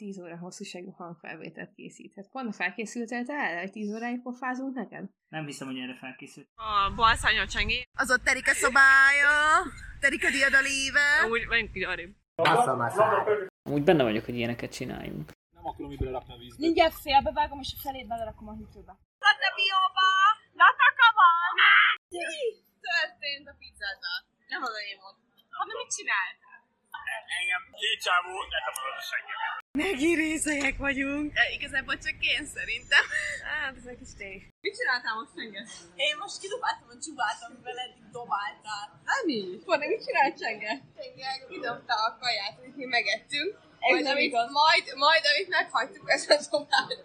10 óra hosszúságú hangfelvételt készíthet. Pont felkészültél te erre, hogy 10 óráig pofázunk neked? Nem hiszem, hogy erre felkészült. A balszányol csengi. Az ott terik a szobája, terik a diadaléve. Úgy, menjünk így arrébb. Úgy benne vagyok, hogy ilyeneket csináljunk. Nem akarom így belerakni a vízbe. Mindjárt félbevágom, és a felét belerakom a hűtőbe. Latte bióba! Lataka van! Történt a pizzával. Nem az én volt. Hanem mit csináltál? Engem két csávó letapadott a seggemet. Megi részek vagyunk. E, igazából csak én szerintem. Hát, ez egy kis tény. Mit csináltál most Csenge? Én most kidobáltam a csubát, amivel eddig dobáltál. Ami? Forni, mit csinált Csenge? Csenge kidobta a kaját, amit mi megettünk. Majd, amit, majd, majd, amit meghagytuk, ezt a dobált.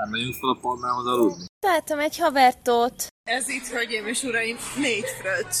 Nem megyünk fel a palmához aludni. Találtam egy havertót. Ez itt, hölgyeim és uraim, négy fröccs.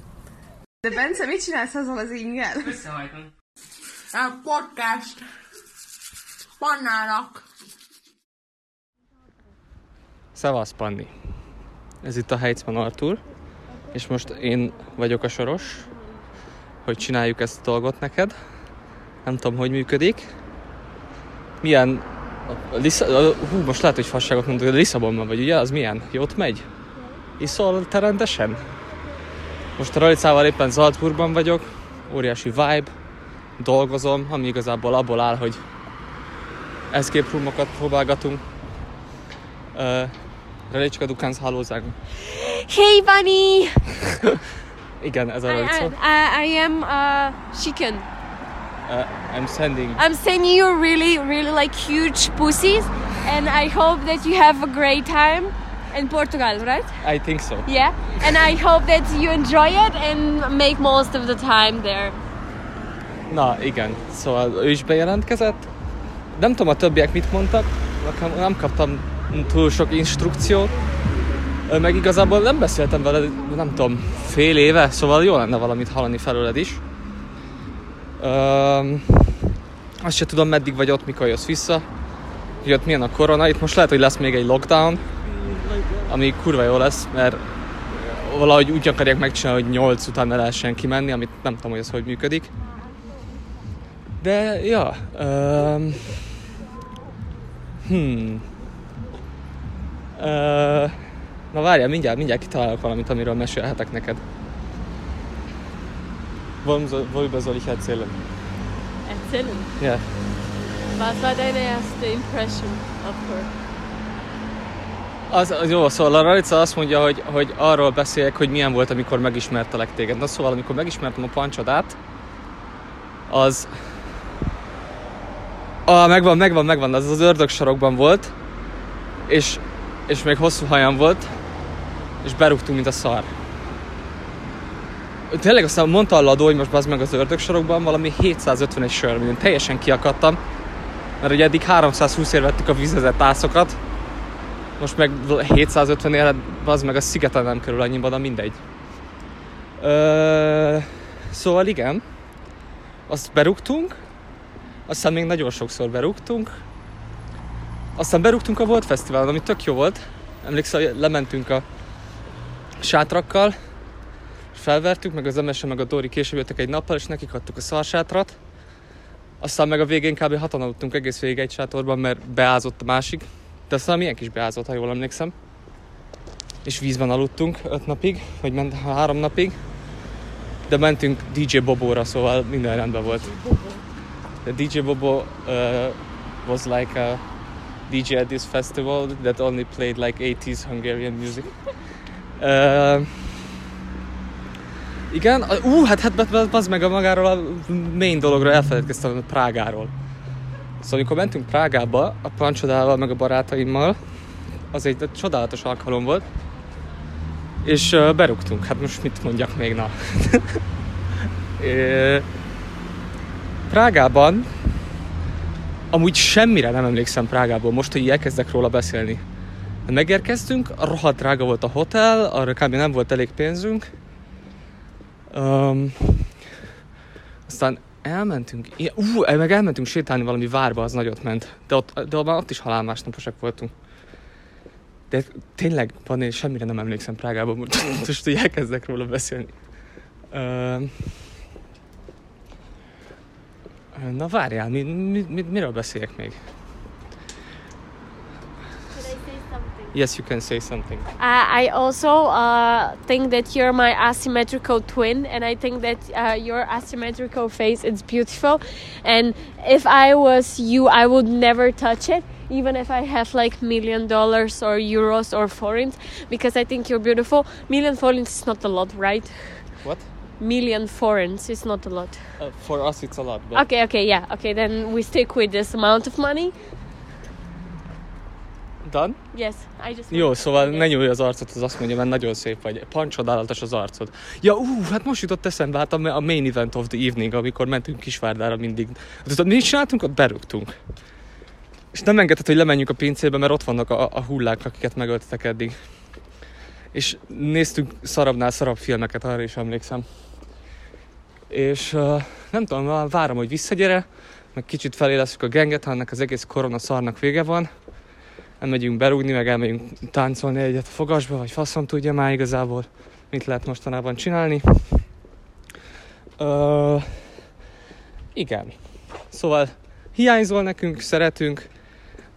De Bence, mit csinálsz azzal az ingel? Összehajtom. A podcast. Pannálak. Szevasz, Panni! Ez itt a Heitzman Artur, és most én vagyok a soros, hogy csináljuk ezt a dolgot neked. Nem tudom, hogy működik. Milyen... A Lisza... a- Hú, most lehet, hogy fasságot mondok, de Lisszabonban vagy, ugye? Az milyen? Jót megy? Iszol te rendesen? Most a Ralicával éppen Salzburgban vagyok, óriási vibe, dolgozom, ami igazából abból áll, hogy escape roomokat próbálgatunk. Uh, Relicska, du kannst Hallo sagen. Hey, Bunny! Igen, ez a I, I. I, I am uh, chicken. Uh, I'm sending. I'm sending you really, really like huge pussies, and I hope that you have a great time in Portugal, right? I think so. Yeah, and I hope that you enjoy it and make most of the time there. Na, igen. Szóval ő is bejelentkezett. Nem tudom a többiek mit mondtak, nekem nem kaptam túl sok instrukciót. Meg igazából nem beszéltem vele, nem tudom, fél éve, szóval jó lenne valamit hallani felőled is. Öm, azt se tudom, meddig vagy ott, mikor jössz vissza. Hogy ott milyen a korona. Itt most lehet, hogy lesz még egy lockdown, ami kurva jó lesz, mert valahogy úgy akarják megcsinálni, hogy 8 után ne lehessen kimenni, amit nem tudom, hogy ez hogy működik. De, ja. Um, hmm. Uh, na várjál, mindjárt, mindjárt kitalálok valamit, amiről mesélhetek neked. Worüber soll- ich erzählen? Erzählen. Ja. Was war deine erste impression of her? Az, az jó, szóval a Ralica azt mondja, hogy, hogy arról beszéljek, hogy milyen volt, amikor megismertelek téged. Na szóval, amikor megismertem a pancsodát, az... Ah, megvan, megvan, megvan, az az ördög sarokban volt, és, és még hosszú hajam volt, és berúgtunk, mint a szar. Tényleg aztán mondta a ladó, hogy most az meg az ördög sarokban valami 751 sör, minden teljesen kiakadtam, mert ugye eddig 320 ér vettük a vízezett ászokat, most meg 750 élet, az meg a szigeten nem kerül annyiba, de mindegy. Ö, szóval igen, azt berúgtunk, aztán még nagyon sokszor berúgtunk, aztán berúgtunk a Volt Fesztiválon, ami tök jó volt. Emlékszel, hogy lementünk a sátrakkal, felvertük, meg az Emese, meg a Dóri később jöttek egy nappal, és nekik adtuk a szarsátrat. Aztán meg a végén kb. hatan aludtunk egész végig egy sátorban, mert beázott a másik. De aztán milyen kis beázott, ha jól emlékszem. És vízben aludtunk öt napig, vagy ment három napig. De mentünk DJ Bobóra, szóval minden rendben volt. The DJ Bobo uh, was like a DJ at this festival that only played like 80s Hungarian music. Uh, igen, ú, uh, hát, hát az meg a magáról a main dologra elfeledkeztem, a Prágáról. Szóval amikor mentünk Prágába, a Pancsodával, meg a barátaimmal, az egy csodálatos alkalom volt, és berúgtunk. Hát most mit mondjak még, na. Prágában amúgy semmire nem emlékszem Prágából, most, hogy elkezdek róla beszélni. Megérkeztünk, rohadt drága volt a hotel, arra kb. nem volt elég pénzünk. Um, aztán elmentünk, ilyen, ú, meg elmentünk sétálni valami várba, az nagyot ment. De ott, de ott, ott is halálmásnaposak voltunk. De tényleg, Panné, semmire nem emlékszem Prágában, most hogy elkezdek róla beszélni. Uh, na várjál, mi, mi, mi, miről beszéljek még? Yes, you can say something. Uh, I also uh, think that you're my asymmetrical twin, and I think that uh, your asymmetrical face is beautiful. And if I was you, I would never touch it, even if I have like million dollars or euros or forints, because I think you're beautiful. Million forints is not a lot, right? What? Million forints is not a lot. Uh, for us it's a lot, but Okay, okay, yeah, okay. Then we stick with this amount of money. Done? Yes, I just. Jó, szóval ne nyúlj az arcot, az azt mondja, mert nagyon szép vagy. Pancsodálatos az arcod. Ja, ú, hát most jutott eszembe, hát a, a main event of the evening, amikor mentünk Kisvárdára mindig. Tudod, mi is csináltunk? Ott berúgtunk. És nem engedett, hogy lemenjünk a pincébe, mert ott vannak a, a hullák, akiket megöltetek eddig. És néztünk szarabbnál szarabb filmeket, arra is emlékszem. És uh, nem tudom, várom, hogy visszagyere, meg kicsit feléleszünk a genget, ha ennek az egész korona szarnak vége van elmegyünk berúgni, meg elmegyünk táncolni egyet a fogasba, vagy faszom tudja már igazából, mit lehet mostanában csinálni. Ö, igen. Szóval hiányzol nekünk, szeretünk,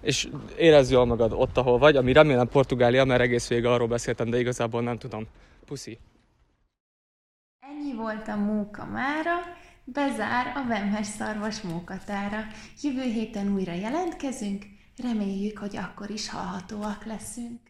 és érezd jól magad ott, ahol vagy, ami remélem Portugália, mert egész végig arról beszéltem, de igazából nem tudom. Puszi. Ennyi volt a móka mára, bezár a Vemhes szarvas mókatára. Jövő héten újra jelentkezünk, reméljük, hogy akkor is hallhatóak leszünk.